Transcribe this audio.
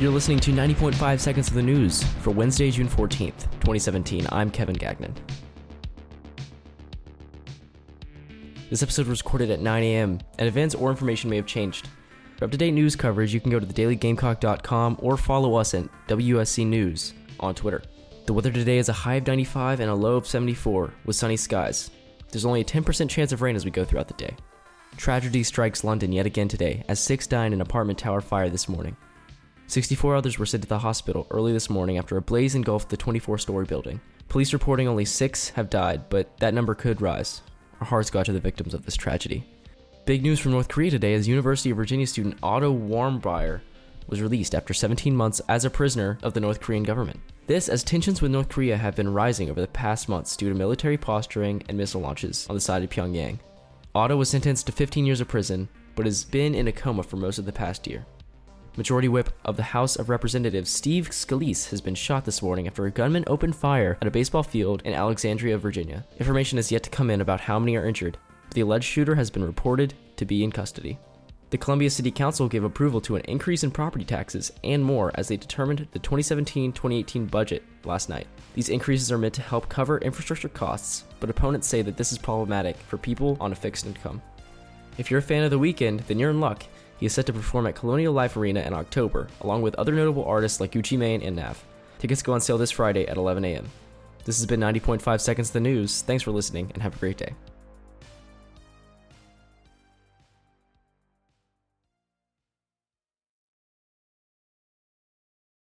You're listening to 90.5 Seconds of the News for Wednesday, June 14th, 2017. I'm Kevin Gagnon. This episode was recorded at 9 a.m., and events or information may have changed. For up to date news coverage, you can go to thedailygamecock.com or follow us at WSC News on Twitter. The weather today is a high of 95 and a low of 74 with sunny skies. There's only a 10% chance of rain as we go throughout the day. Tragedy strikes London yet again today as six died in an apartment tower fire this morning. 64 others were sent to the hospital early this morning after a blaze engulfed the 24 story building. Police reporting only six have died, but that number could rise. Our hearts go out to the victims of this tragedy. Big news from North Korea today as University of Virginia student Otto Warmbier was released after 17 months as a prisoner of the North Korean government. This as tensions with North Korea have been rising over the past months due to military posturing and missile launches on the side of Pyongyang. Otto was sentenced to 15 years of prison, but has been in a coma for most of the past year. Majority Whip of the House of Representatives Steve Scalise has been shot this morning after a gunman opened fire at a baseball field in Alexandria, Virginia. Information has yet to come in about how many are injured, but the alleged shooter has been reported to be in custody. The Columbia City Council gave approval to an increase in property taxes and more as they determined the 2017 2018 budget last night. These increases are meant to help cover infrastructure costs, but opponents say that this is problematic for people on a fixed income. If you're a fan of The Weeknd, then you're in luck. He is set to perform at Colonial Life Arena in October, along with other notable artists like Gucci Mane and Nav. Tickets go on sale this Friday at 11 a.m. This has been 90.5 Seconds of the News. Thanks for listening and have a great day.